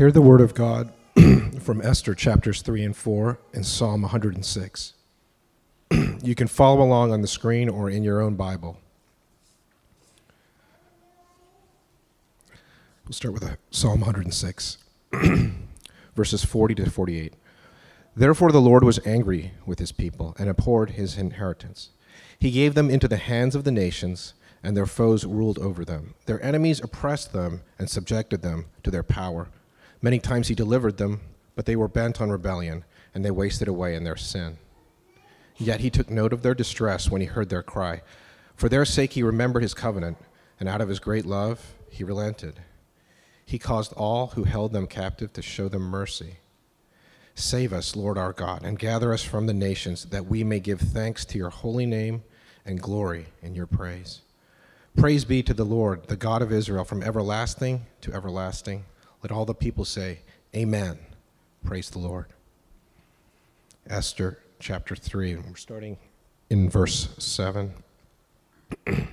Hear the word of God from Esther chapters 3 and 4 and Psalm 106. you can follow along on the screen or in your own Bible. We'll start with Psalm 106, verses 40 to 48. Therefore, the Lord was angry with his people and abhorred his inheritance. He gave them into the hands of the nations, and their foes ruled over them. Their enemies oppressed them and subjected them to their power. Many times he delivered them, but they were bent on rebellion, and they wasted away in their sin. Yet he took note of their distress when he heard their cry. For their sake he remembered his covenant, and out of his great love he relented. He caused all who held them captive to show them mercy. Save us, Lord our God, and gather us from the nations, that we may give thanks to your holy name and glory in your praise. Praise be to the Lord, the God of Israel, from everlasting to everlasting. Let all the people say, Amen. Praise the Lord. Esther chapter 3, and we're starting in verse 7.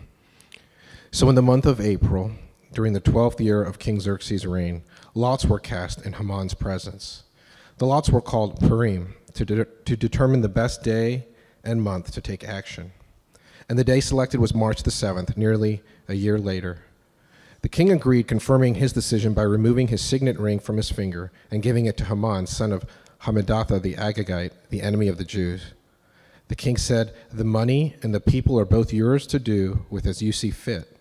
so, in the month of April, during the twelfth year of King Xerxes' reign, lots were cast in Haman's presence. The lots were called Purim to, de- to determine the best day and month to take action. And the day selected was March the 7th, nearly a year later. The king agreed, confirming his decision by removing his signet ring from his finger and giving it to Haman, son of Hammedatha the Agagite, the enemy of the Jews. The king said, The money and the people are both yours to do with as you see fit.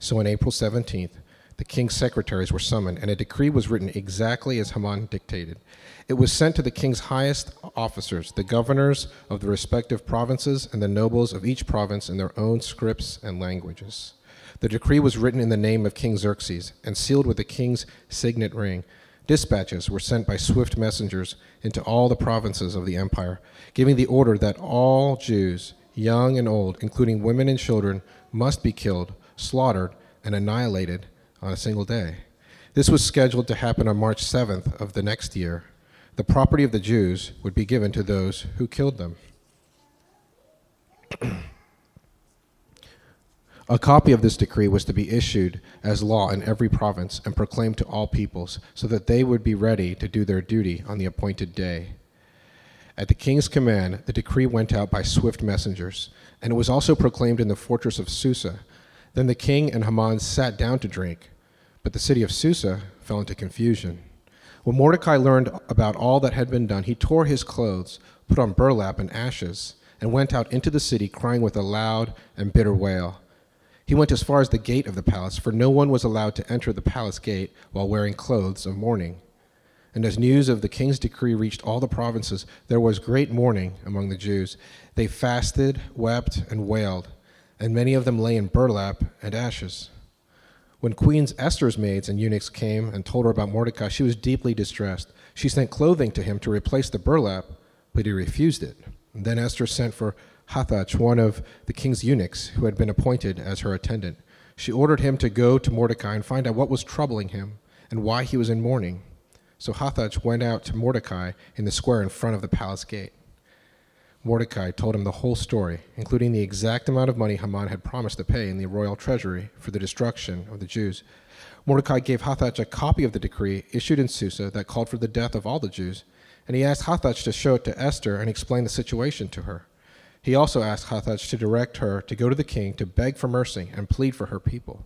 So on April 17th, the king's secretaries were summoned, and a decree was written exactly as Haman dictated. It was sent to the king's highest officers, the governors of the respective provinces, and the nobles of each province in their own scripts and languages. The decree was written in the name of King Xerxes and sealed with the king's signet ring. Dispatches were sent by swift messengers into all the provinces of the empire, giving the order that all Jews, young and old, including women and children, must be killed, slaughtered, and annihilated on a single day. This was scheduled to happen on March 7th of the next year. The property of the Jews would be given to those who killed them. A copy of this decree was to be issued as law in every province and proclaimed to all peoples, so that they would be ready to do their duty on the appointed day. At the king's command, the decree went out by swift messengers, and it was also proclaimed in the fortress of Susa. Then the king and Haman sat down to drink, but the city of Susa fell into confusion. When Mordecai learned about all that had been done, he tore his clothes, put on burlap and ashes, and went out into the city, crying with a loud and bitter wail. He went as far as the gate of the palace, for no one was allowed to enter the palace gate while wearing clothes of mourning. And as news of the king's decree reached all the provinces, there was great mourning among the Jews. They fasted, wept, and wailed, and many of them lay in burlap and ashes. When Queen Esther's maids and eunuchs came and told her about Mordecai, she was deeply distressed. She sent clothing to him to replace the burlap, but he refused it. And then Esther sent for Hathach, one of the king's eunuchs, who had been appointed as her attendant. She ordered him to go to Mordecai and find out what was troubling him and why he was in mourning. So Hathach went out to Mordecai in the square in front of the palace gate. Mordecai told him the whole story, including the exact amount of money Haman had promised to pay in the royal treasury for the destruction of the Jews. Mordecai gave Hathach a copy of the decree issued in Susa that called for the death of all the Jews, and he asked Hathach to show it to Esther and explain the situation to her. He also asked Hathach to direct her to go to the king to beg for mercy and plead for her people.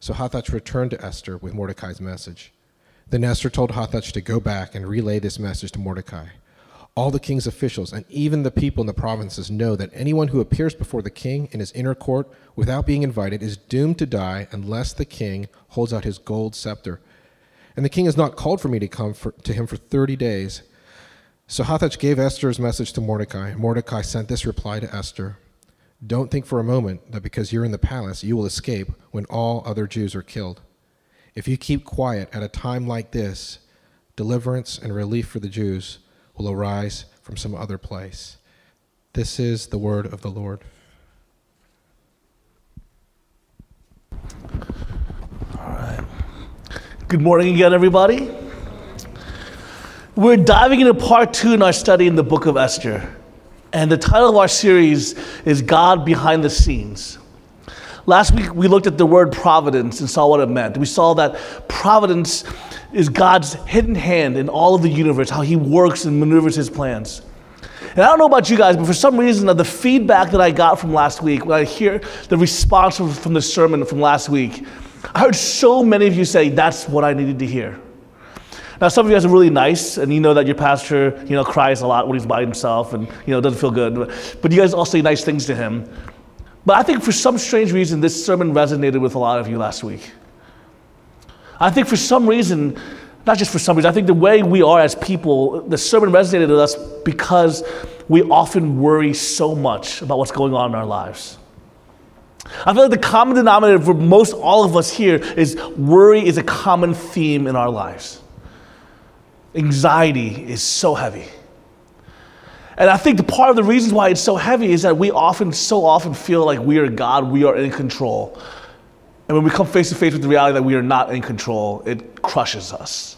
So Hathach returned to Esther with Mordecai's message. Then Esther told Hathach to go back and relay this message to Mordecai. All the king's officials and even the people in the provinces know that anyone who appears before the king in his inner court without being invited is doomed to die unless the king holds out his gold scepter. And the king has not called for me to come for, to him for 30 days. So Hathach gave Esther's message to Mordecai. and Mordecai sent this reply to Esther Don't think for a moment that because you're in the palace, you will escape when all other Jews are killed. If you keep quiet at a time like this, deliverance and relief for the Jews will arise from some other place. This is the word of the Lord. All right. Good morning again, everybody. We're diving into part two in our study in the book of Esther. And the title of our series is God Behind the Scenes. Last week we looked at the word providence and saw what it meant. We saw that providence is God's hidden hand in all of the universe, how he works and maneuvers his plans. And I don't know about you guys, but for some reason, the feedback that I got from last week, when I hear the response from the sermon from last week, I heard so many of you say, That's what I needed to hear. Now, some of you guys are really nice, and you know that your pastor, you know, cries a lot when he's by himself, and you know doesn't feel good. But, but you guys all say nice things to him. But I think for some strange reason, this sermon resonated with a lot of you last week. I think for some reason, not just for some reason, I think the way we are as people, the sermon resonated with us because we often worry so much about what's going on in our lives. I feel like the common denominator for most all of us here is worry is a common theme in our lives. Anxiety is so heavy. And I think the part of the reasons why it's so heavy is that we often, so often feel like we are God, we are in control. And when we come face to face with the reality that we are not in control, it crushes us.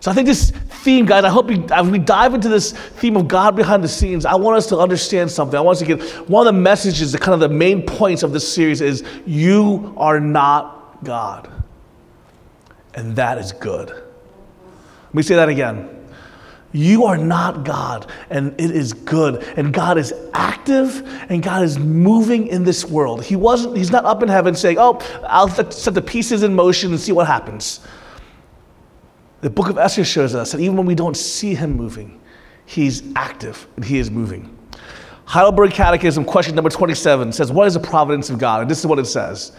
So I think this theme, guys, I hope we, as we dive into this theme of God behind the scenes, I want us to understand something. I want us to get one of the messages, the kind of the main points of this series is you are not God. And that is good. Let me say that again. You are not God, and it is good. And God is active, and God is moving in this world. He wasn't, He's not up in heaven saying, Oh, I'll set the pieces in motion and see what happens. The book of Esther shows us that even when we don't see Him moving, He's active and He is moving. Heidelberg Catechism, question number 27, says, What is the providence of God? And this is what it says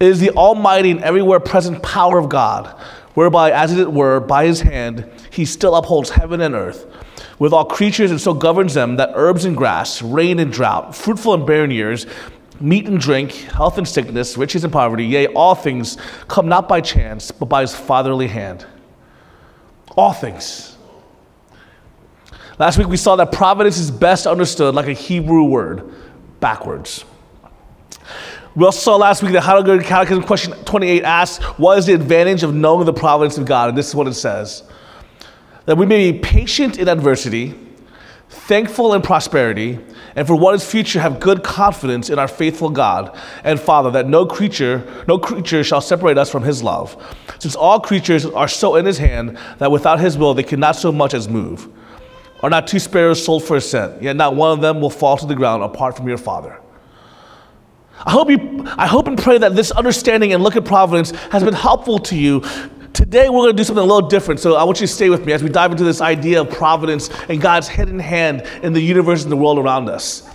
It is the almighty and everywhere present power of God whereby, as it were, by his hand, he still upholds heaven and earth with all creatures and so governs them that herbs and grass, rain and drought, fruitful and barren years, meat and drink, health and sickness, riches and poverty, yea, all things come not by chance, but by his fatherly hand. All things. Last week we saw that providence is best understood like a Hebrew word, backwards. We also saw last week the Heidelberg Catechism question 28 asks, What is the advantage of knowing the providence of God? And this is what it says that we may be patient in adversity, thankful in prosperity, and for what is future have good confidence in our faithful God and Father, that no creature, no creature shall separate us from his love. Since all creatures are so in his hand that without his will they cannot so much as move. Are not two sparrows sold for a cent, yet not one of them will fall to the ground apart from your Father. I hope, you, I hope and pray that this understanding and look at providence has been helpful to you. Today, we're going to do something a little different. So, I want you to stay with me as we dive into this idea of providence and God's hidden hand in the universe and the world around us.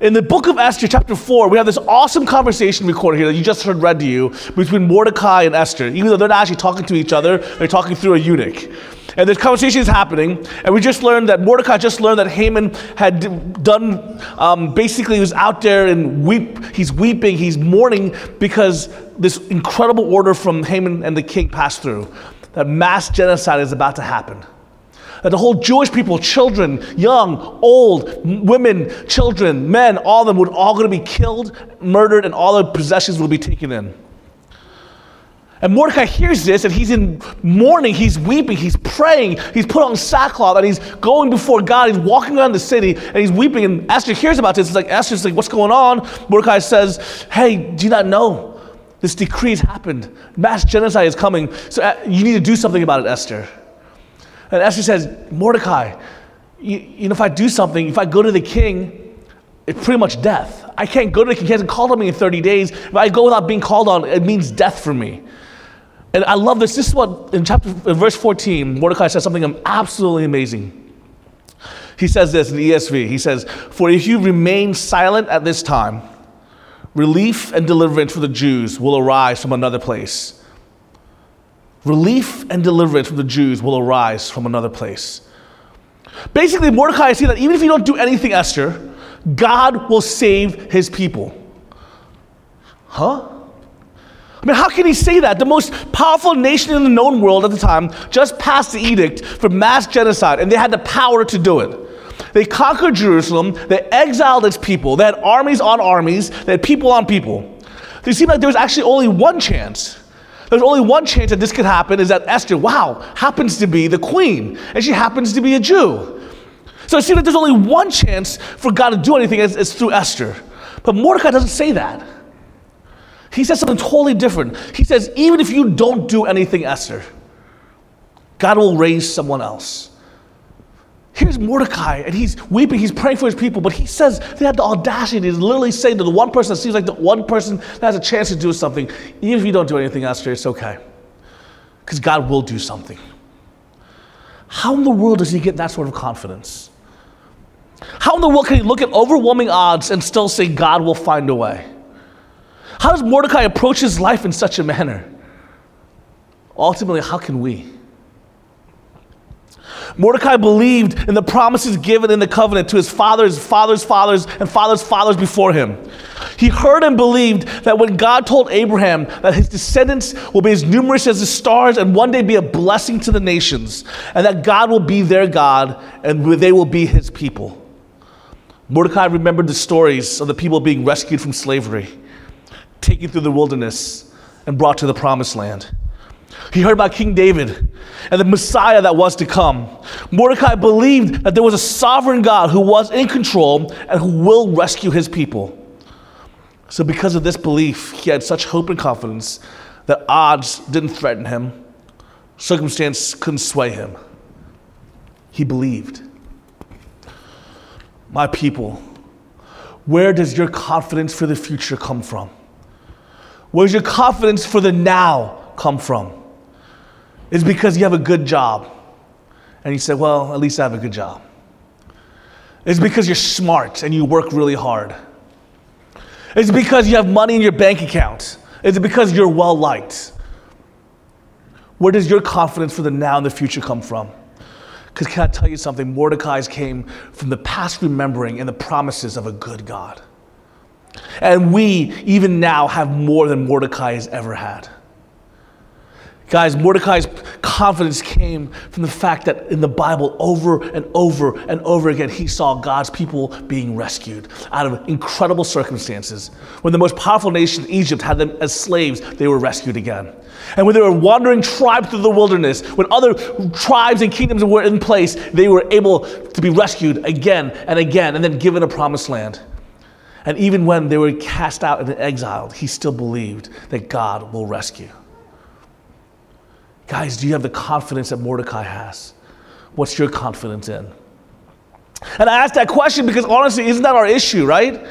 In the book of Esther, chapter 4, we have this awesome conversation recorded here that you just heard read to you between Mordecai and Esther. Even though they're not actually talking to each other, they're talking through a eunuch. And this conversation is happening, and we just learned that Mordecai just learned that Haman had done, um, basically, he was out there and weep. He's weeping, he's mourning because this incredible order from Haman and the king passed through that mass genocide is about to happen. The whole Jewish people, children, young, old, women, children, men, all of them would all going to be killed, murdered, and all their possessions will be taken in. And Mordecai hears this and he's in mourning, he's weeping, he's praying, he's put on sackcloth and he's going before God, he's walking around the city and he's weeping. And Esther hears about this. It's like, Esther's like, what's going on? Mordecai says, hey, do you not know? This decree has happened. Mass genocide is coming. So uh, you need to do something about it, Esther. And Esther says, Mordecai, you, you know, if I do something, if I go to the king, it's pretty much death. I can't go to the king. He hasn't called on me in 30 days. If I go without being called on, it means death for me. And I love this. This is what, in chapter, in verse 14, Mordecai says something absolutely amazing. He says this in the ESV. He says, For if you remain silent at this time, relief and deliverance for the Jews will arise from another place. Relief and deliverance from the Jews will arise from another place. Basically, Mordecai is saying that even if you don't do anything, Esther, God will save his people. Huh? I mean, how can he say that? The most powerful nation in the known world at the time just passed the edict for mass genocide, and they had the power to do it. They conquered Jerusalem, they exiled its people, they had armies on armies, they had people on people. They seemed like there was actually only one chance. There's only one chance that this could happen is that Esther, wow, happens to be the queen, and she happens to be a Jew. So it seems like there's only one chance for God to do anything, it's through Esther. But Mordecai doesn't say that. He says something totally different. He says, even if you don't do anything, Esther, God will raise someone else. Here's Mordecai, and he's weeping, he's praying for his people, but he says they had the audacity to literally say to the one person that seems like the one person that has a chance to do something, even if you don't do anything, Esther, it's okay. Because God will do something. How in the world does he get that sort of confidence? How in the world can he look at overwhelming odds and still say God will find a way? How does Mordecai approach his life in such a manner? Ultimately, how can we? Mordecai believed in the promises given in the covenant to his fathers, fathers, fathers, and fathers' fathers before him. He heard and believed that when God told Abraham that his descendants will be as numerous as the stars and one day be a blessing to the nations, and that God will be their God and they will be his people. Mordecai remembered the stories of the people being rescued from slavery, taken through the wilderness, and brought to the promised land. He heard about King David and the Messiah that was to come. Mordecai believed that there was a sovereign God who was in control and who will rescue his people. So, because of this belief, he had such hope and confidence that odds didn't threaten him, circumstance couldn't sway him. He believed. My people, where does your confidence for the future come from? Where's your confidence for the now come from? Is because you have a good job. And you say, well, at least I have a good job. It's because you're smart and you work really hard. It's because you have money in your bank account. It's because you're well liked. Where does your confidence for the now and the future come from? Because can I tell you something? Mordecai's came from the past remembering and the promises of a good God. And we, even now, have more than Mordecai has ever had. Guys, Mordecai's confidence came from the fact that in the Bible, over and over and over again, he saw God's people being rescued out of incredible circumstances. When the most powerful nation, Egypt, had them as slaves, they were rescued again. And when they were wandering tribe through the wilderness, when other tribes and kingdoms were in place, they were able to be rescued again and again and then given a promised land. And even when they were cast out and exiled, he still believed that God will rescue. Guys, do you have the confidence that Mordecai has? What's your confidence in? And I ask that question because honestly, isn't that our issue, right?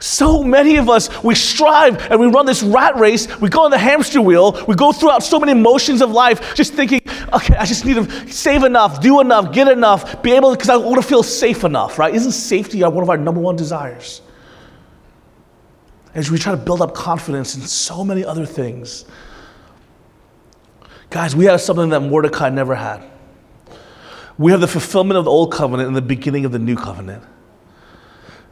So many of us, we strive and we run this rat race. We go on the hamster wheel. We go throughout so many motions of life just thinking, okay, I just need to save enough, do enough, get enough, be able because I want to feel safe enough, right? Isn't safety one of our number one desires? As we try to build up confidence in so many other things, Guys, we have something that Mordecai never had. We have the fulfillment of the old covenant and the beginning of the new covenant.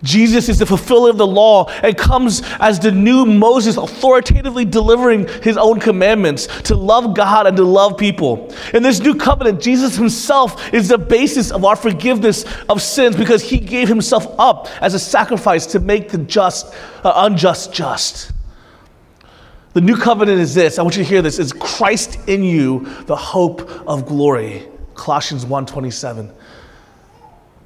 Jesus is the fulfiller of the law and comes as the new Moses, authoritatively delivering his own commandments to love God and to love people. In this new covenant, Jesus himself is the basis of our forgiveness of sins because he gave himself up as a sacrifice to make the just, uh, unjust just. The new covenant is this. I want you to hear this. Is Christ in you, the hope of glory. Colossians 1:27.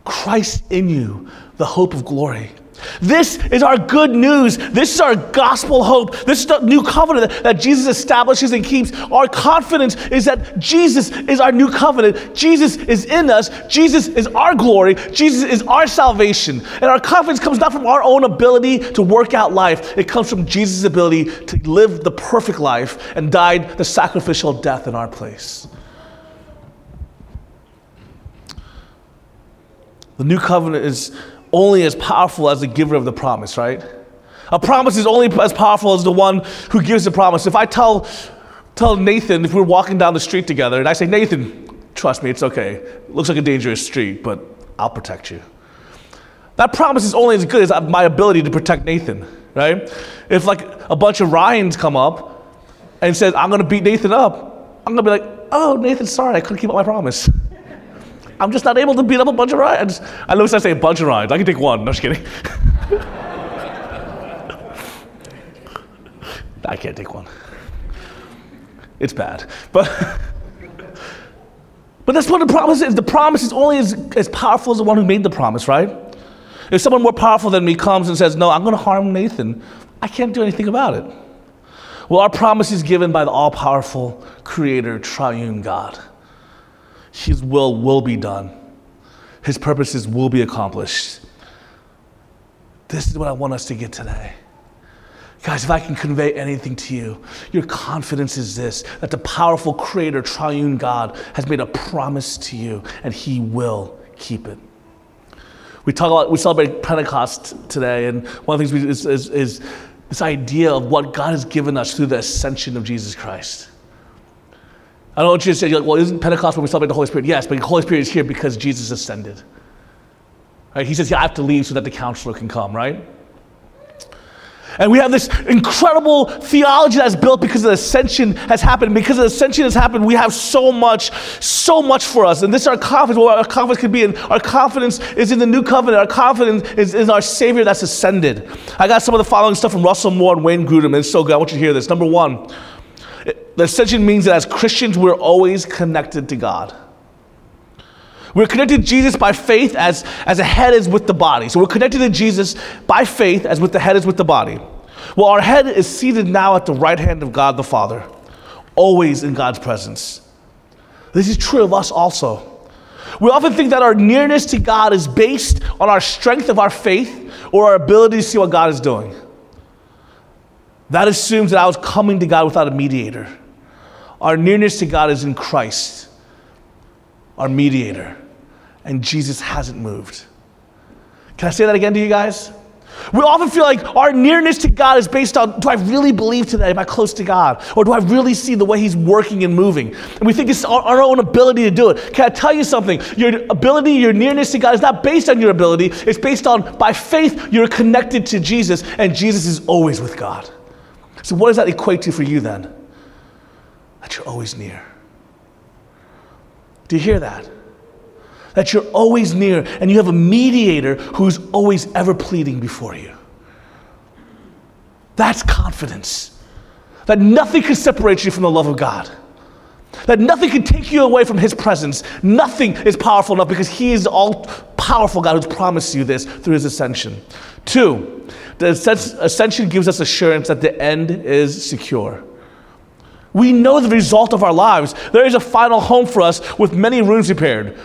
Christ in you, the hope of glory. This is our good news. This is our gospel hope. This is the new covenant that, Jesus establishes and keeps. Our confidence is that Jesus is our new covenant. Jesus is in us. Jesus is our glory. Jesus is our salvation. And our confidence comes not from our own ability to work out life, it comes from Jesus' ability to live the perfect life and died the sacrificial death in our place. The new covenant is only as powerful as the giver of the promise, right? A promise is only as powerful as the one who gives the promise. If I tell, tell Nathan, if we're walking down the street together, and I say, Nathan, trust me, it's okay. It looks like a dangerous street, but I'll protect you. That promise is only as good as my ability to protect Nathan, right? If like a bunch of Ryans come up and says, I'm gonna beat Nathan up, I'm gonna be like, oh, Nathan, sorry, I couldn't keep up my promise. I'm just not able to beat up a bunch of Ryans. I know I say a bunch of Ryans. I can take one. No, just kidding. I can't take one. It's bad. But but that's what the promise is. The promise is only as, as powerful as the one who made the promise, right? If someone more powerful than me comes and says, No, I'm going to harm Nathan, I can't do anything about it. Well, our promise is given by the all powerful, creator, triune God. His will will be done, His purposes will be accomplished. This is what I want us to get today. Guys, if I can convey anything to you, your confidence is this that the powerful creator, triune God, has made a promise to you and he will keep it. We talk about, we celebrate Pentecost today, and one of the things we, is, is, is this idea of what God has given us through the ascension of Jesus Christ. I don't want you to say, well, isn't Pentecost when we celebrate the Holy Spirit? Yes, but the Holy Spirit is here because Jesus ascended. Right? He says, yeah, I have to leave so that the counselor can come, right? And we have this incredible theology that's built because the ascension has happened. Because the ascension has happened, we have so much, so much for us. And this is our confidence, what our confidence could be. And our confidence is in the new covenant. Our confidence is in our Savior that's ascended. I got some of the following stuff from Russell Moore and Wayne Grudem, it's so good. I want you to hear this. Number one, the ascension means that as Christians, we're always connected to God. We're connected to Jesus by faith as, as a head is with the body. So we're connected to Jesus by faith as with the head is with the body. Well, our head is seated now at the right hand of God the Father, always in God's presence. This is true of us also. We often think that our nearness to God is based on our strength of our faith or our ability to see what God is doing. That assumes that I was coming to God without a mediator. Our nearness to God is in Christ, our mediator and Jesus hasn't moved. Can I say that again to you guys? We often feel like our nearness to God is based on do I really believe today? Am I close to God? Or do I really see the way He's working and moving? And we think it's our, our own ability to do it. Can I tell you something? Your ability, your nearness to God is not based on your ability, it's based on by faith you're connected to Jesus, and Jesus is always with God. So, what does that equate to for you then? That you're always near. Do you hear that? that you're always near and you have a mediator who's always ever pleading before you. That's confidence. That nothing can separate you from the love of God. That nothing can take you away from His presence. Nothing is powerful enough because He is all powerful God who's promised you this through His ascension. Two, the ascension gives us assurance that the end is secure. We know the result of our lives. There is a final home for us with many rooms prepared.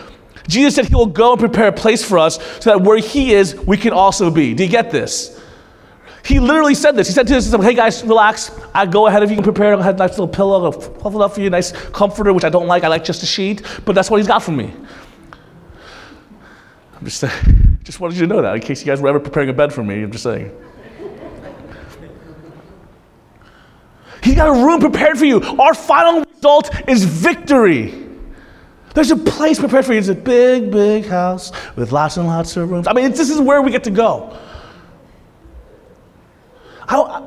Jesus said he will go and prepare a place for us so that where he is, we can also be. Do you get this? He literally said this. He said to us, Hey guys, relax. I go ahead if you can prepare. I have a nice little pillow, I'll puff it up for you, nice comforter, which I don't like. I like just a sheet, but that's what he's got for me. I'm just saying, just wanted you to know that in case you guys were ever preparing a bed for me. I'm just saying. He's got a room prepared for you. Our final result is victory. There's a place prepared for you. It's a big, big house with lots and lots of rooms. I mean, this is where we get to go. I, uh,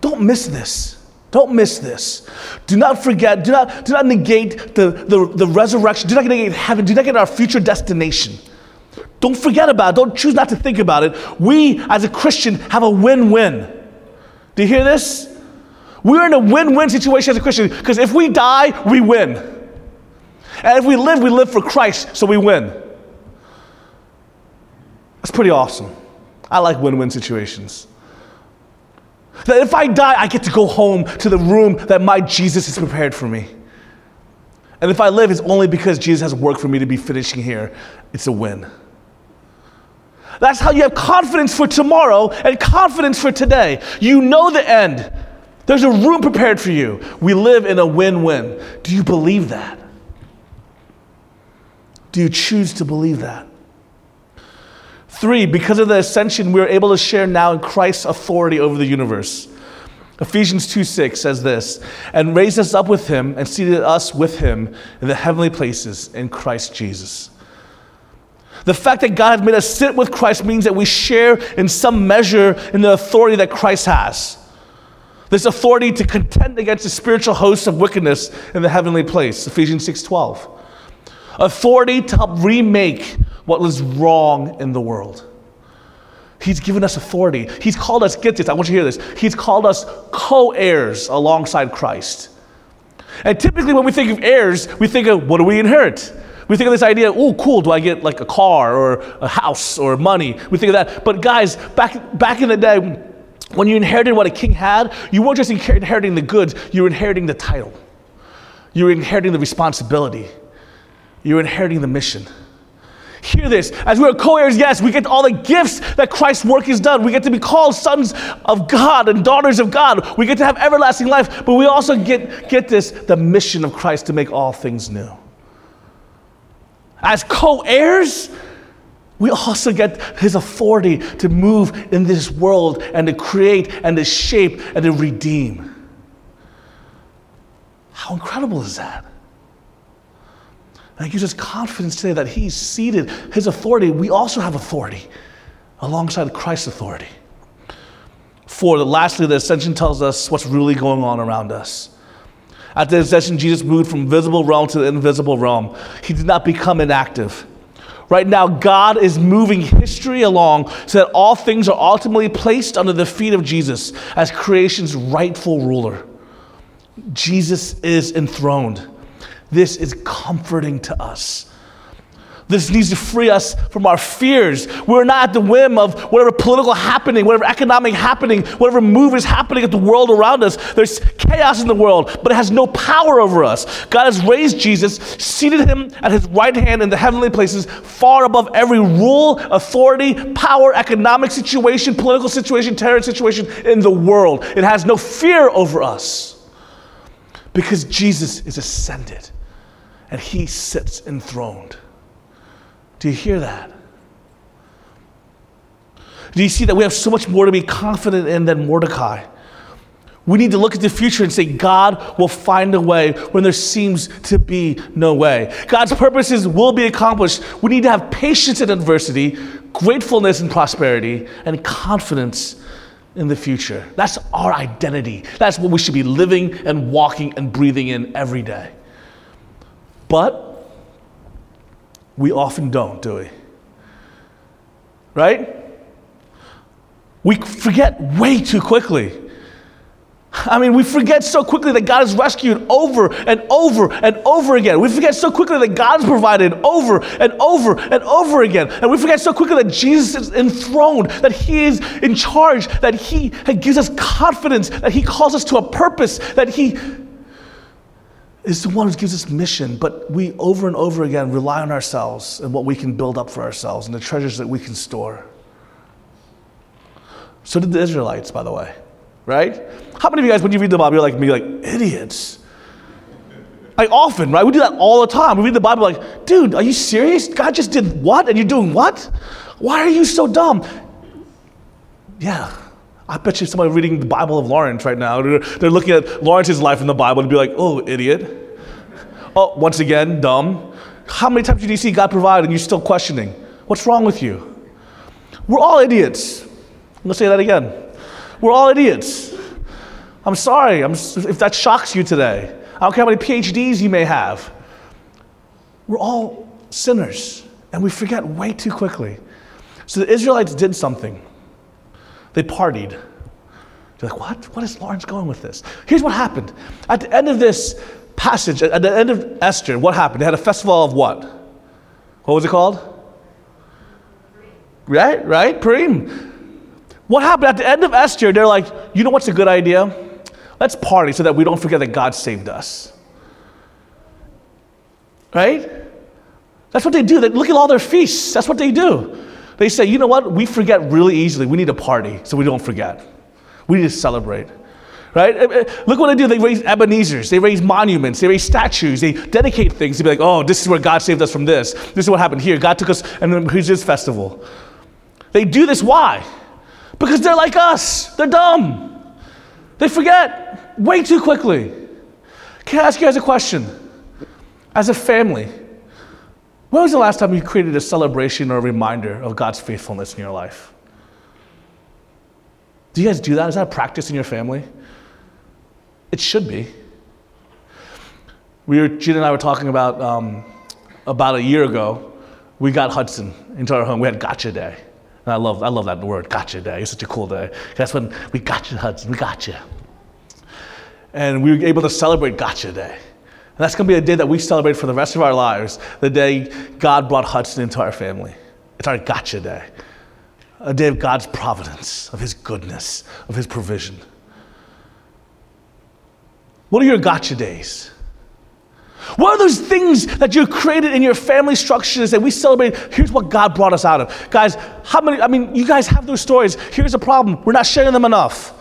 don't miss this. Don't miss this. Do not forget, do not, do not negate the, the, the resurrection. Do not negate heaven. Do not negate our future destination. Don't forget about it. Don't choose not to think about it. We, as a Christian, have a win win. Do you hear this? We're in a win win situation as a Christian because if we die, we win. And if we live, we live for Christ, so we win. That's pretty awesome. I like win win situations. That if I die, I get to go home to the room that my Jesus has prepared for me. And if I live, it's only because Jesus has work for me to be finishing here. It's a win. That's how you have confidence for tomorrow and confidence for today. You know the end. There's a room prepared for you. We live in a win win. Do you believe that? Do you choose to believe that? Three, because of the ascension, we are able to share now in Christ's authority over the universe. Ephesians 2 6 says this, and raised us up with him and seated us with him in the heavenly places in Christ Jesus. The fact that God has made us sit with Christ means that we share in some measure in the authority that Christ has. This authority to contend against the spiritual hosts of wickedness in the heavenly place, Ephesians 6 12 authority to help remake what was wrong in the world. He's given us authority. He's called us, get this, I want you to hear this. He's called us co heirs alongside Christ. And typically, when we think of heirs, we think of what do we inherit? We think of this idea, oh, cool, do I get like a car or a house or money? We think of that. But guys, back, back in the day, when you inherited what a king had, you weren't just inheriting the goods, you were inheriting the title. You were inheriting the responsibility. You were inheriting the mission. Hear this. As we are co heirs, yes, we get all the gifts that Christ's work has done. We get to be called sons of God and daughters of God. We get to have everlasting life, but we also get, get this the mission of Christ to make all things new. As co heirs, we also get his authority to move in this world and to create and to shape and to redeem. How incredible is that? And it gives us confidence today that he's seated his authority. We also have authority alongside Christ's authority. For lastly, the ascension tells us what's really going on around us. At the ascension, Jesus moved from visible realm to the invisible realm. He did not become inactive. Right now, God is moving history along so that all things are ultimately placed under the feet of Jesus as creation's rightful ruler. Jesus is enthroned. This is comforting to us. This needs to free us from our fears. We're not at the whim of whatever political happening, whatever economic happening, whatever move is happening at the world around us. There's chaos in the world, but it has no power over us. God has raised Jesus, seated him at his right hand in the heavenly places, far above every rule, authority, power, economic situation, political situation, terror situation in the world. It has no fear over us because Jesus is ascended and he sits enthroned. Do you hear that? Do you see that we have so much more to be confident in than Mordecai? We need to look at the future and say, God will find a way when there seems to be no way. God's purposes will be accomplished. We need to have patience in adversity, gratefulness in prosperity, and confidence in the future. That's our identity. That's what we should be living and walking and breathing in every day. But we often don't, do we? Right? We forget way too quickly. I mean, we forget so quickly that God has rescued over and over and over again. We forget so quickly that God's provided over and over and over again. And we forget so quickly that Jesus is enthroned, that He is in charge, that He gives us confidence, that He calls us to a purpose, that He is the one who gives us mission, but we over and over again rely on ourselves and what we can build up for ourselves and the treasures that we can store. So did the Israelites, by the way, right? How many of you guys, when you read the Bible, you're like me, like idiots? Like often, right? We do that all the time. We read the Bible, like, dude, are you serious? God just did what? And you're doing what? Why are you so dumb? Yeah, I bet you somebody reading the Bible of Lawrence right now, they're looking at Lawrence's life in the Bible and be like, oh, idiot. Oh, once again, dumb. How many times did you see God provide and you're still questioning? What's wrong with you? We're all idiots. I'm going to say that again. We're all idiots. I'm sorry I'm, if that shocks you today. I don't care how many PhDs you may have. We're all sinners, and we forget way too quickly. So the Israelites did something. They partied. You're like, what? What is Lawrence going with this? Here's what happened. At the end of this passage, at the end of Esther, what happened? They had a festival of what? What was it called? Right, right, Purim. What happened at the end of Esther? They're like, you know what's a good idea? Let's party so that we don't forget that God saved us. Right? That's what they do. They look at all their feasts. That's what they do. They say, you know what? We forget really easily. We need a party so we don't forget. We need to celebrate. Right? Eh, eh, look what they do. They raise Ebenezer's, they raise monuments, they raise statues, they dedicate things to be like, oh, this is where God saved us from this. This is what happened here. God took us, and then here's this festival. They do this why? Because they're like us. They're dumb. They forget way too quickly. Can I ask you guys a question? As a family, when was the last time you created a celebration or a reminder of God's faithfulness in your life? Do you guys do that? Is that a practice in your family? It should be. We were, Gina and I were talking about um, about a year ago. We got Hudson into our home. We had Gotcha Day, and I love I love that word, Gotcha Day. It's such a cool day. That's when we got you, Hudson. We got you, and we were able to celebrate Gotcha Day. And that's going to be a day that we celebrate for the rest of our lives, the day God brought Hudson into our family. It's our gotcha day, a day of God's providence, of His goodness, of His provision. What are your gotcha days? What are those things that you created in your family structures that we celebrate? Here's what God brought us out of. Guys, how many, I mean, you guys have those stories. Here's the problem we're not sharing them enough.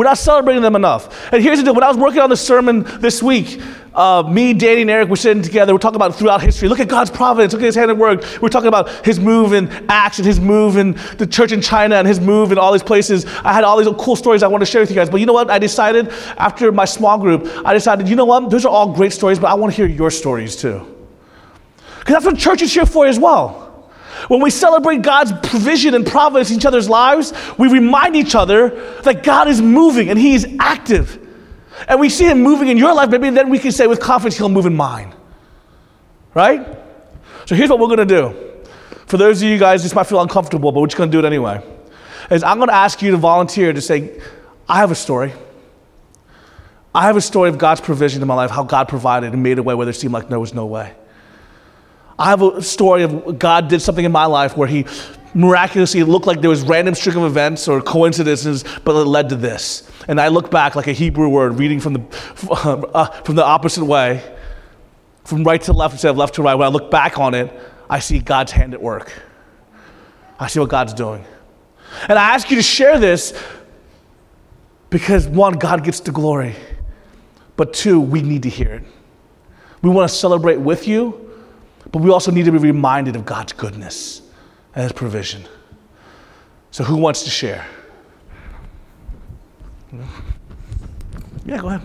We're not celebrating them enough. And here's the deal when I was working on the sermon this week, uh, me, Danny, and Eric were sitting together. We're talking about throughout history. Look at God's providence. Look at His hand at work. We're talking about His move in Acts and His move in the church in China and His move in all these places. I had all these cool stories I want to share with you guys. But you know what? I decided after my small group, I decided, you know what? Those are all great stories, but I want to hear your stories too. Because that's what church is here for as well. When we celebrate God's provision and providence in each other's lives, we remind each other that God is moving and He is active. And we see Him moving in your life, maybe then we can say with confidence, He'll move in mine. Right? So here's what we're going to do. For those of you guys, this might feel uncomfortable, but we're just going to do it anyway. Is I'm going to ask you to volunteer to say, I have a story. I have a story of God's provision in my life, how God provided and made a way where there seemed like there was no way. I have a story of God did something in my life where He miraculously, looked like there was random string of events or coincidences, but it led to this. And I look back like a Hebrew word, reading from the, uh, from the opposite way, from right to left instead of left to right. When I look back on it, I see God's hand at work. I see what God's doing. And I ask you to share this because one, God gets the glory, but two, we need to hear it. We want to celebrate with you but we also need to be reminded of God's goodness and His provision. So, who wants to share? Yeah, go ahead.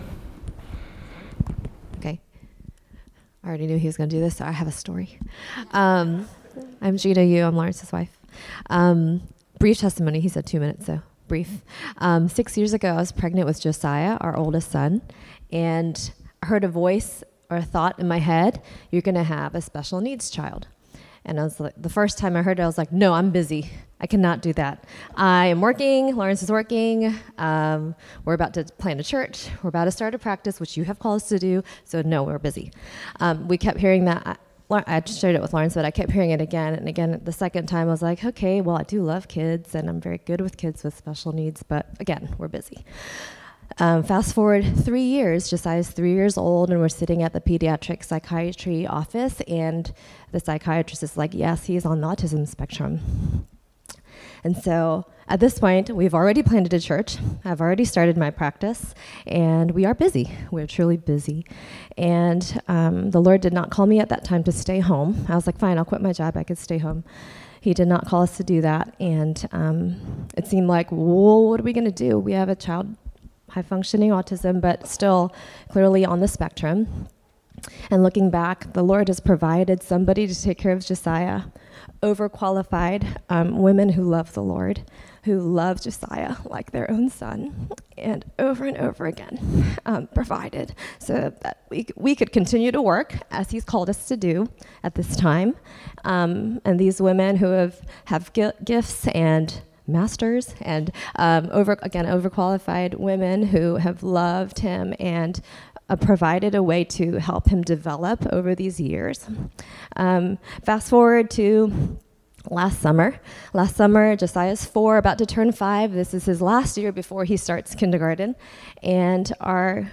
Okay. I already knew he was going to do this, so I have a story. Um, I'm Gina Yu. I'm Lawrence's wife. Um, brief testimony. He said two minutes, so brief. Um, six years ago, I was pregnant with Josiah, our oldest son, and I heard a voice or a thought in my head, you're going to have a special needs child. And I was like, the first time I heard it, I was like, no, I'm busy. I cannot do that. I am working. Lawrence is working. Um, we're about to plan a church. We're about to start a practice, which you have called us to do. So, no, we're busy. Um, we kept hearing that. I, I shared it with Lawrence, but I kept hearing it again and again. The second time, I was like, okay, well, I do love kids, and I'm very good with kids with special needs, but again, we're busy. Um, fast forward three years, Josiah's three years old, and we're sitting at the pediatric psychiatry office, and the psychiatrist is like, Yes, he's on the autism spectrum. And so at this point, we've already planted a church. I've already started my practice, and we are busy. We're truly busy. And um, the Lord did not call me at that time to stay home. I was like, Fine, I'll quit my job. I could stay home. He did not call us to do that. And um, it seemed like, well, what are we going to do? We have a child high functioning autism, but still clearly on the spectrum. And looking back, the Lord has provided somebody to take care of Josiah, overqualified um, women who love the Lord, who love Josiah like their own son, and over and over again um, provided so that we, we could continue to work as He's called us to do at this time. Um, and these women who have, have gifts and masters and um, over again overqualified women who have loved him and uh, provided a way to help him develop over these years. Um, fast forward to last summer. Last summer, Josiah's four, about to turn five. This is his last year before he starts kindergarten. And our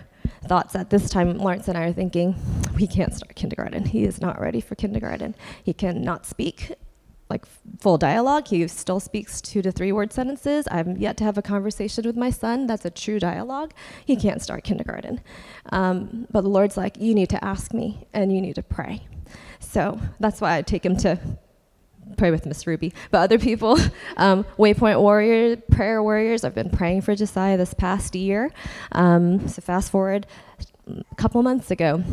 thoughts at this time, Lawrence and I are thinking, we can't start kindergarten. He is not ready for kindergarten. He cannot speak like full dialogue. He still speaks two to three word sentences. I'm yet to have a conversation with my son. That's a true dialogue. He can't start kindergarten. Um, but the Lord's like, you need to ask me and you need to pray. So that's why I take him to pray with Miss Ruby. But other people, um, Waypoint Warrior, Prayer Warriors, I've been praying for Josiah this past year. Um, so fast forward a couple months ago,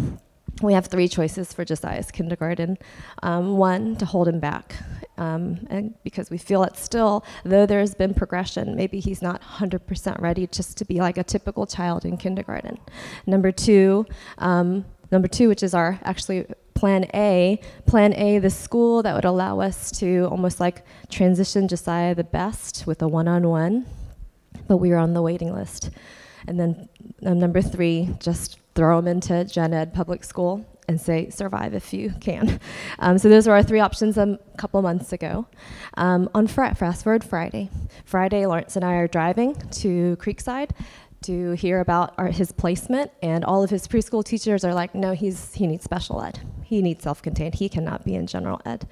we have three choices for Josiah's kindergarten. Um, one, to hold him back, um, and because we feel it still, though there's been progression, maybe he's not 100% ready just to be like a typical child in kindergarten. Number two, um, number two, which is our actually plan A, plan A, the school that would allow us to almost like transition Josiah the best with a one-on-one, but we are on the waiting list. And then um, number three, just throw him into gen ed public school and say survive if you can. Um, so those were our three options a couple months ago. Um, on fr- fast forward Friday, Friday Lawrence and I are driving to Creekside to hear about our, his placement, and all of his preschool teachers are like, no, he's he needs special ed. He needs self-contained. He cannot be in general ed.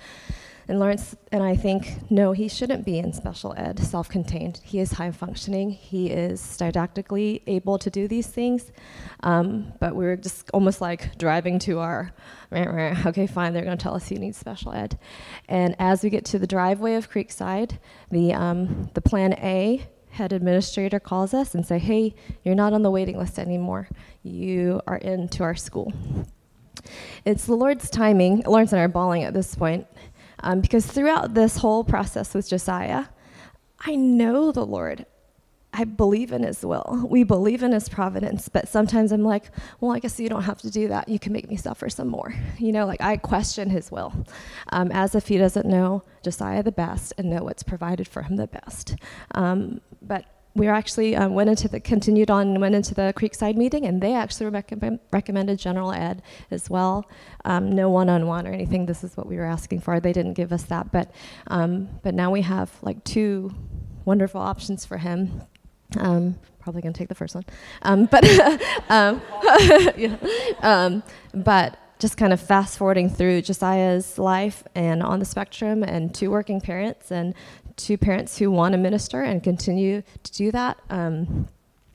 And Lawrence and I think, no, he shouldn't be in special ed, self contained. He is high functioning, he is didactically able to do these things. Um, but we were just almost like driving to our, okay, fine, they're going to tell us he needs special ed. And as we get to the driveway of Creekside, the, um, the plan A head administrator calls us and say, hey, you're not on the waiting list anymore. You are into our school. It's the Lord's timing. Lawrence and I are bawling at this point um, because throughout this whole process with Josiah, I know the Lord. I believe in his will. We believe in his providence, but sometimes I'm like, well, I guess you don't have to do that. You can make me suffer some more. You know, like I question his will um, as if he doesn't know Josiah the best and know what's provided for him the best. Um, but we actually um, went into the continued on and went into the Creekside meeting, and they actually recommend, recommended general ed as well. Um, no one-on-one or anything. This is what we were asking for. They didn't give us that, but um, but now we have like two wonderful options for him. Um, probably gonna take the first one, um, but um, yeah. but just kind of fast forwarding through Josiah's life and on the spectrum and two working parents and to parents who want to minister and continue to do that. Um,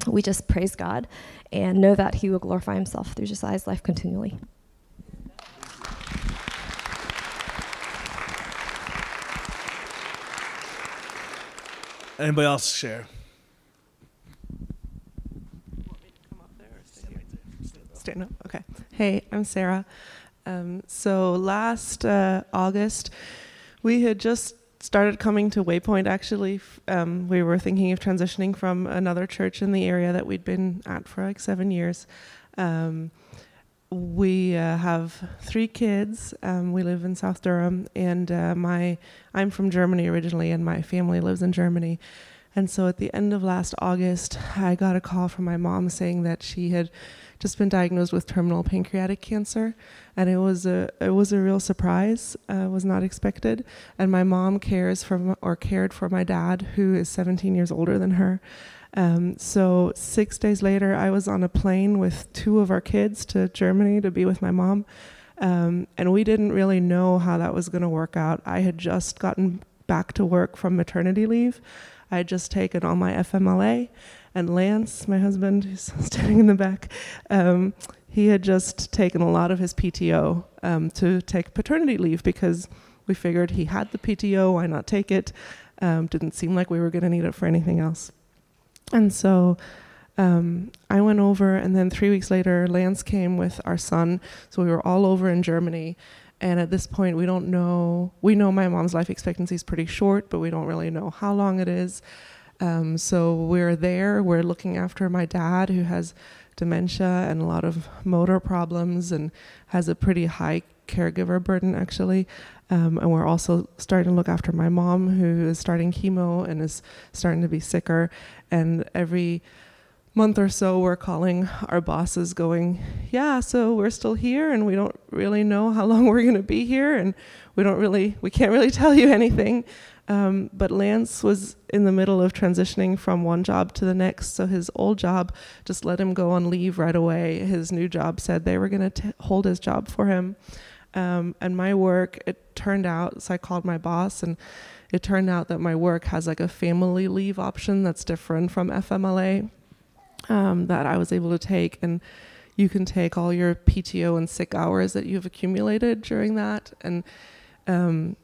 we just praise God and know that He will glorify Himself through Josiah's life continually. Anybody else share? Stand up. Okay. Hey, I'm Sarah. Um, so last uh, August, we had just started coming to Waypoint actually. Um, we were thinking of transitioning from another church in the area that we'd been at for like seven years. Um, we uh, have three kids. Um, we live in South Durham, and uh, my I'm from Germany originally, and my family lives in Germany. And so at the end of last August, I got a call from my mom saying that she had just been diagnosed with terminal pancreatic cancer, and it was a it was a real surprise. Uh, was not expected. And my mom cares for or cared for my dad, who is 17 years older than her. Um, so six days later, I was on a plane with two of our kids to Germany to be with my mom, um, and we didn't really know how that was going to work out. I had just gotten back to work from maternity leave. I just taken all my FMLA and Lance, my husband, who's standing in the back, um, he had just taken a lot of his PTO um, to take paternity leave because we figured he had the PTO, why not take it? Um, didn't seem like we were going to need it for anything else. And so um, I went over, and then three weeks later, Lance came with our son. So we were all over in Germany. And at this point, we don't know. We know my mom's life expectancy is pretty short, but we don't really know how long it is. Um, so we're there. We're looking after my dad, who has dementia and a lot of motor problems and has a pretty high caregiver burden, actually. Um, and we're also starting to look after my mom, who is starting chemo and is starting to be sicker. And every month or so, we're calling our bosses, going, "Yeah, so we're still here, and we don't really know how long we're going to be here, and we don't really, we can't really tell you anything." Um, but Lance was in the middle of transitioning from one job to the next, so his old job just let him go on leave right away. His new job said they were going to hold his job for him. Um, and my work, it turned out, so I called my boss, and it turned out that my work has like a family leave option that's different from FMLA um, that I was able to take. And you can take all your PTO and sick hours that you've accumulated during that. And um,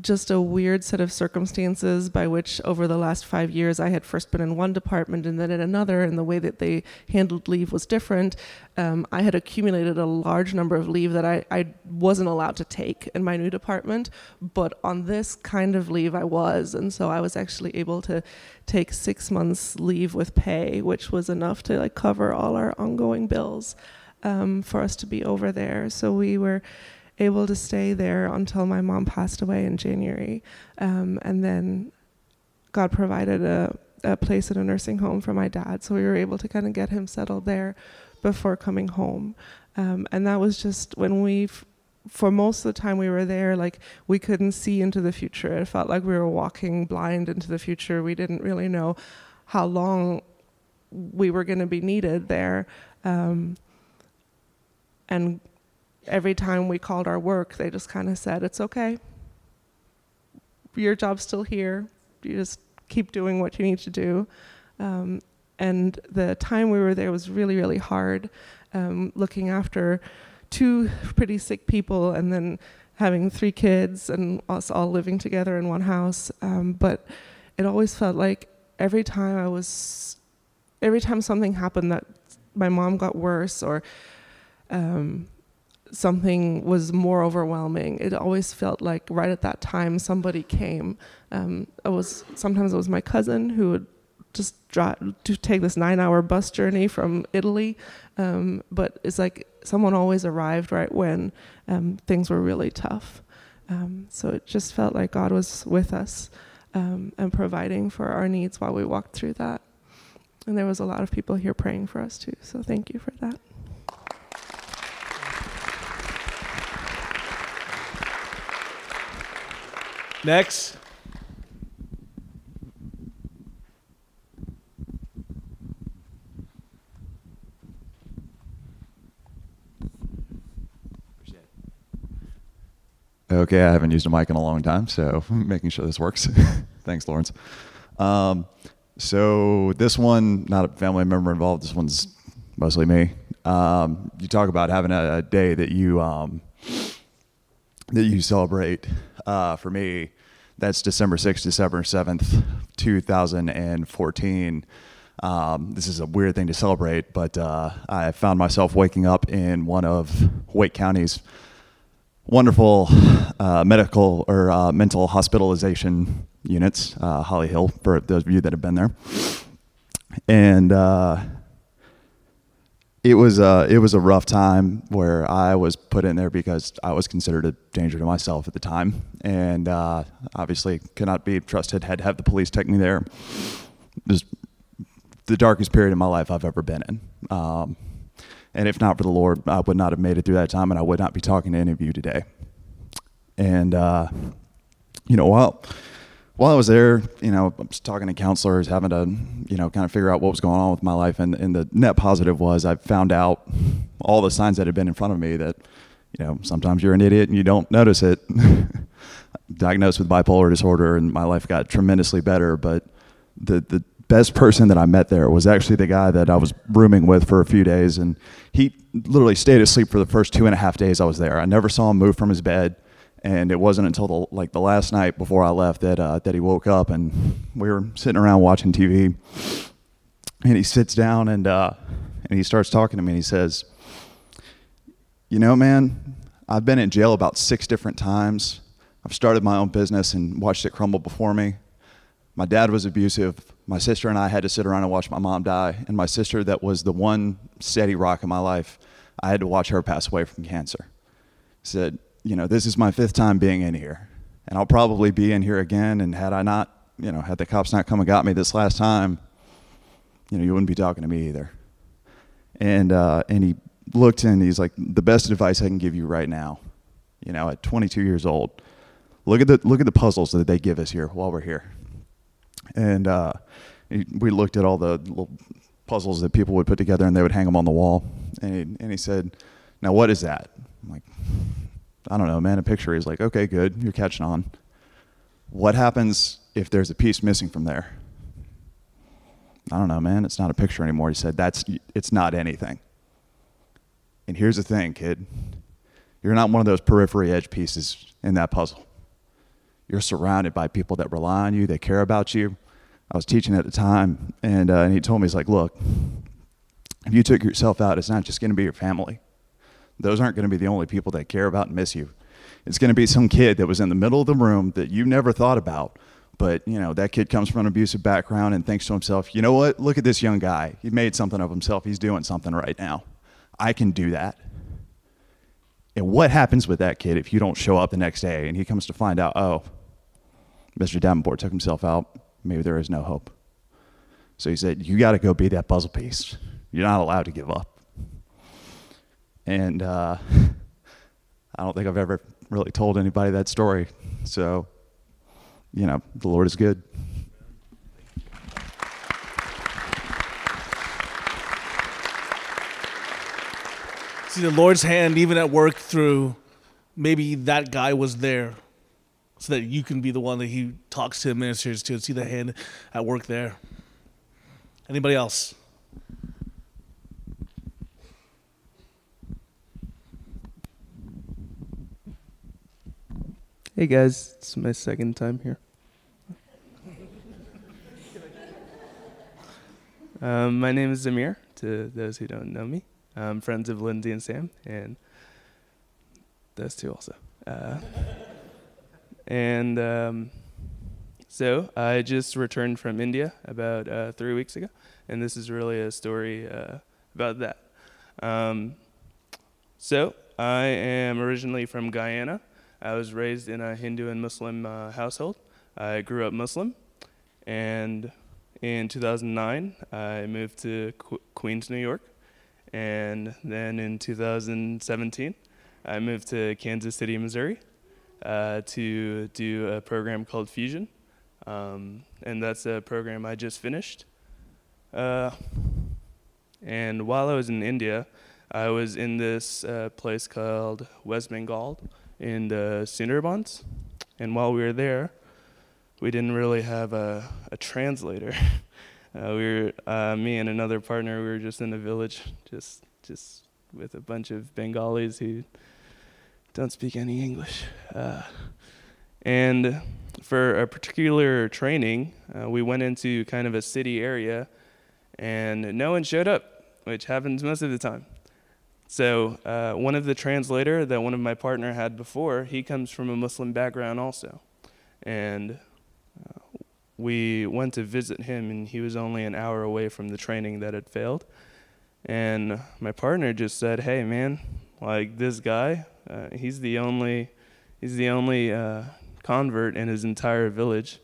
just a weird set of circumstances by which over the last five years I had first been in one department and then in another, and the way that they handled leave was different. Um, I had accumulated a large number of leave that I, I wasn't allowed to take in my new department, but on this kind of leave I was, and so I was actually able to take six months leave with pay, which was enough to like cover all our ongoing bills um, for us to be over there. So we were able to stay there until my mom passed away in January. Um, and then God provided a, a place in a nursing home for my dad. So we were able to kind of get him settled there. before coming home. Um, and that was just when we, for most of the time we were there, like we couldn't see into the future. It felt like we were walking blind into the future. We didn't really know how long we were going to be needed there. Um, and every time we called our work, they just kind of said, It's okay. Your job's still here. You just keep doing what you need to do. Um, and the time we were there was really, really hard, um, looking after two pretty sick people and then having three kids and us all living together in one house. Um, but it always felt like every time I was, every time something happened that my mom got worse or um, something was more overwhelming. It always felt like right at that time somebody came. Um, it was sometimes it was my cousin who would just drive to take this nine-hour bus journey from Italy, um, but it's like someone always arrived right when um, things were really tough. Um, so it just felt like God was with us um, and providing for our needs while we walked through that. And there was a lot of people here praying for us too. So thank you for that. Next. Okay, I haven't used a mic in a long time, so making sure this works. Thanks, Lawrence. Um, so this one, not a family member involved. This one's mostly me. Um, you talk about having a, a day that you um, that you celebrate. Uh, for me, that's December sixth, December seventh, two thousand and fourteen. Um, this is a weird thing to celebrate, but uh, I found myself waking up in one of Wake County's wonderful uh, medical or uh, mental hospitalization units, uh, Holly Hill, for those of you that have been there. And uh, it was uh, it was a rough time where I was put in there because I was considered a danger to myself at the time, and uh, obviously could not be trusted. Had to have the police take me there. It was the darkest period in my life I've ever been in. Um, and if not for the Lord, I would not have made it through that time, and I would not be talking to any of you today. And uh, you know, while while I was there, you know, I was talking to counselors, having to, you know, kind of figure out what was going on with my life. And, and the net positive was I found out all the signs that had been in front of me that, you know, sometimes you're an idiot and you don't notice it. Diagnosed with bipolar disorder, and my life got tremendously better. But the the best person that I met there was actually the guy that I was rooming with for a few days, and he literally stayed asleep for the first two and a half days I was there. I never saw him move from his bed, and it wasn't until the like the last night before I left that uh, that he woke up, and we were sitting around watching TV, and he sits down and uh, and he starts talking to me, and he says, "You know, man, I've been in jail about six different times." I've started my own business and watched it crumble before me. My dad was abusive. My sister and I had to sit around and watch my mom die. And my sister, that was the one steady rock in my life, I had to watch her pass away from cancer. Said, you know, this is my fifth time being in here. And I'll probably be in here again. And had I not, you know, had the cops not come and got me this last time, you know, you wouldn't be talking to me either. And, uh, and he looked and he's like, the best advice I can give you right now, you know, at 22 years old, look at the, look at the puzzles that they give us here while we're here and uh, we looked at all the little puzzles that people would put together and they would hang them on the wall. And he, and he said, Now, what is that? I'm like, I don't know, man. A picture. He's like, Okay, good. You're catching on. What happens if there's a piece missing from there? I don't know, man. It's not a picture anymore. He said, That's it's not anything. And here's the thing, kid. You're not one of those periphery edge pieces in that puzzle. You're surrounded by people that rely on you, they care about you. I was teaching at the time, and, uh, and he told me, he's like, look, if you took yourself out, it's not just going to be your family. Those aren't going to be the only people that care about and miss you. It's going to be some kid that was in the middle of the room that you never thought about. But, you know, that kid comes from an abusive background and thinks to himself, you know what? Look at this young guy. He made something of himself. He's doing something right now. I can do that. And what happens with that kid if you don't show up the next day and he comes to find out, oh, Mr. Davenport took himself out. Maybe there is no hope. So he said, You got to go be that puzzle piece. You're not allowed to give up. And uh, I don't think I've ever really told anybody that story. So, you know, the Lord is good. See the Lord's hand even at work through maybe that guy was there so that you can be the one that he talks to and ministers to see the hand at work there. Anybody else? Hey guys, it's my second time here. um, my name is Zamir, to those who don't know me. I'm friends of Lindsay and Sam, and those two also. Uh, and um, so I just returned from India about uh, three weeks ago, and this is really a story uh, about that. Um, so I am originally from Guyana. I was raised in a Hindu and Muslim uh, household. I grew up Muslim, and in 2009 I moved to Qu- Queens, New York, and then in 2017 I moved to Kansas City, Missouri, uh, to do a program called Fusion, um, and that's a program I just finished. Uh, and while I was in India, I was in this uh, place called West Bengal in the Sundarbans. And while we were there, we didn't really have a, a translator. uh, we were, uh, me and another partner, we were just in a village, just, just with a bunch of Bengalis who don't speak any English. Uh, and for a particular training, uh, we went into kind of a city area, and no one showed up, which happens most of the time. So uh, one of the translator that one of my partner had before, he comes from a Muslim background also, and uh, we went to visit him, and he was only an hour away from the training that had failed. And my partner just said, "Hey, man, like this guy, uh, he's the only, he's the only uh, convert in his entire village."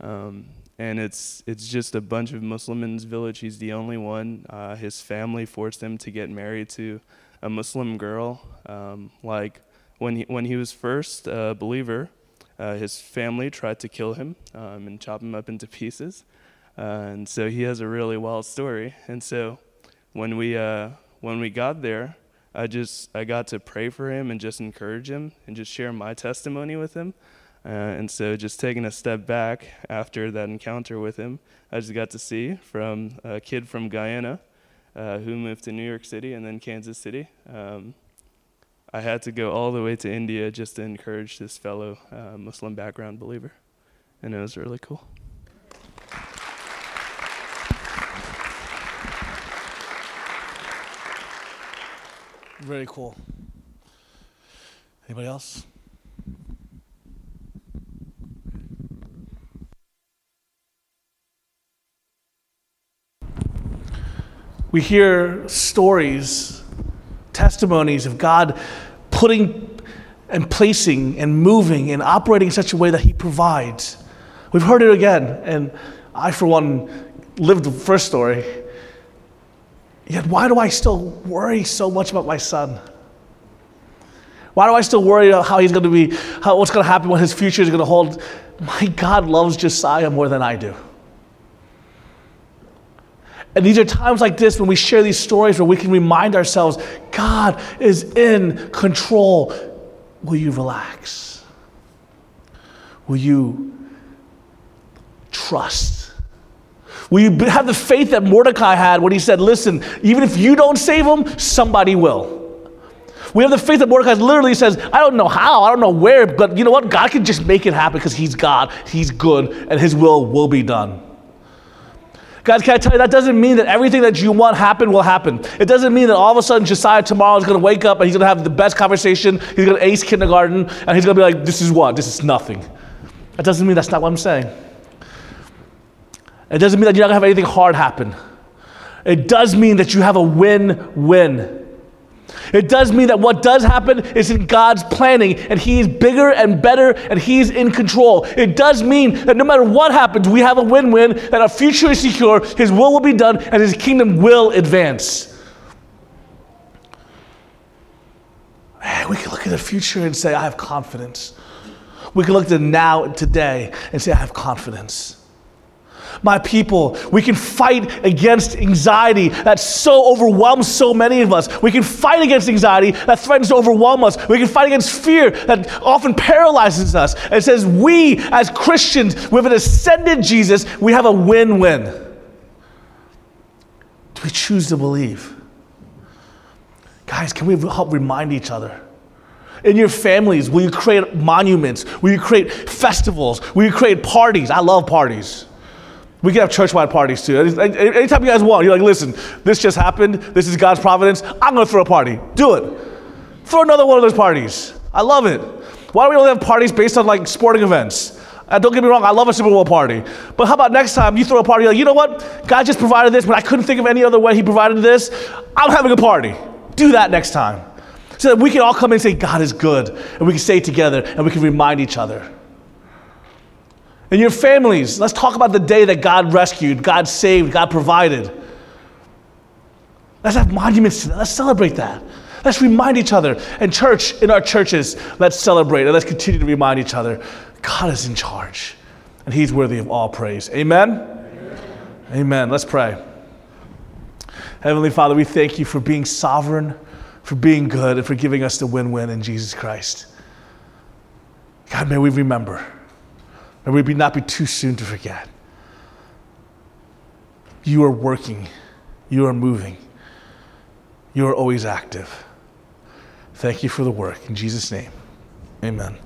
Um, and it's it's just a bunch of Muslims village. He's the only one. Uh, his family forced him to get married to a Muslim girl. Um, like when he when he was first a believer, uh, his family tried to kill him um, and chop him up into pieces, uh, and so he has a really wild story. And so when we uh, when we got there, I just I got to pray for him and just encourage him and just share my testimony with him. Uh, and so, just taking a step back after that encounter with him, I just got to see from a kid from Guyana uh, who moved to New York City and then Kansas City. Um, I had to go all the way to India just to encourage this fellow uh, Muslim background believer. And it was really cool. Very cool. Anybody else? We hear stories, testimonies of God putting and placing and moving and operating in such a way that He provides. We've heard it again, and I, for one, lived the first story. Yet, why do I still worry so much about my son? Why do I still worry about how he's going to be, how, what's going to happen, what his future is going to hold? My God loves Josiah more than I do. And these are times like this when we share these stories where we can remind ourselves God is in control. Will you relax? Will you trust? Will you have the faith that Mordecai had when he said, Listen, even if you don't save him, somebody will. We have the faith that Mordecai literally says, I don't know how, I don't know where, but you know what? God can just make it happen because he's God, he's good, and his will will be done. Guys, can I tell you, that doesn't mean that everything that you want happen will happen. It doesn't mean that all of a sudden Josiah tomorrow is going to wake up and he's going to have the best conversation, he's going to ace kindergarten, and he's going to be like, this is what? This is nothing. That doesn't mean that's not what I'm saying. It doesn't mean that you're not going to have anything hard happen. It does mean that you have a win win. It does mean that what does happen is in God's planning, and He's bigger and better, and He's in control. It does mean that no matter what happens, we have a win win, that our future is secure, His will will be done, and His kingdom will advance. we can look at the future and say, I have confidence. We can look at the now, and today, and say, I have confidence. My people, we can fight against anxiety that so overwhelms so many of us. We can fight against anxiety that threatens to overwhelm us. We can fight against fear that often paralyzes us. It says, we as Christians, with an ascended Jesus, we have a win win. Do we choose to believe? Guys, can we help remind each other? In your families, will you create monuments? Will you create festivals? Will you create parties? I love parties. We can have church-wide parties too. Anytime you guys want, you're like, listen, this just happened. This is God's providence. I'm going to throw a party. Do it. Throw another one of those parties. I love it. Why don't we only have parties based on like sporting events? Uh, don't get me wrong, I love a Super Bowl party. But how about next time you throw a party, like, you know what? God just provided this, but I couldn't think of any other way He provided this. I'm having a party. Do that next time. So that we can all come and say, God is good. And we can stay together and we can remind each other. In your families, let's talk about the day that God rescued, God saved, God provided. Let's have monuments to that. Let's celebrate that. Let's remind each other. And church, in our churches, let's celebrate and let's continue to remind each other God is in charge and He's worthy of all praise. Amen? Amen. Amen. Let's pray. Heavenly Father, we thank you for being sovereign, for being good, and for giving us the win win in Jesus Christ. God, may we remember. May we be, not be too soon to forget. You are working, you are moving, you are always active. Thank you for the work. In Jesus' name, amen.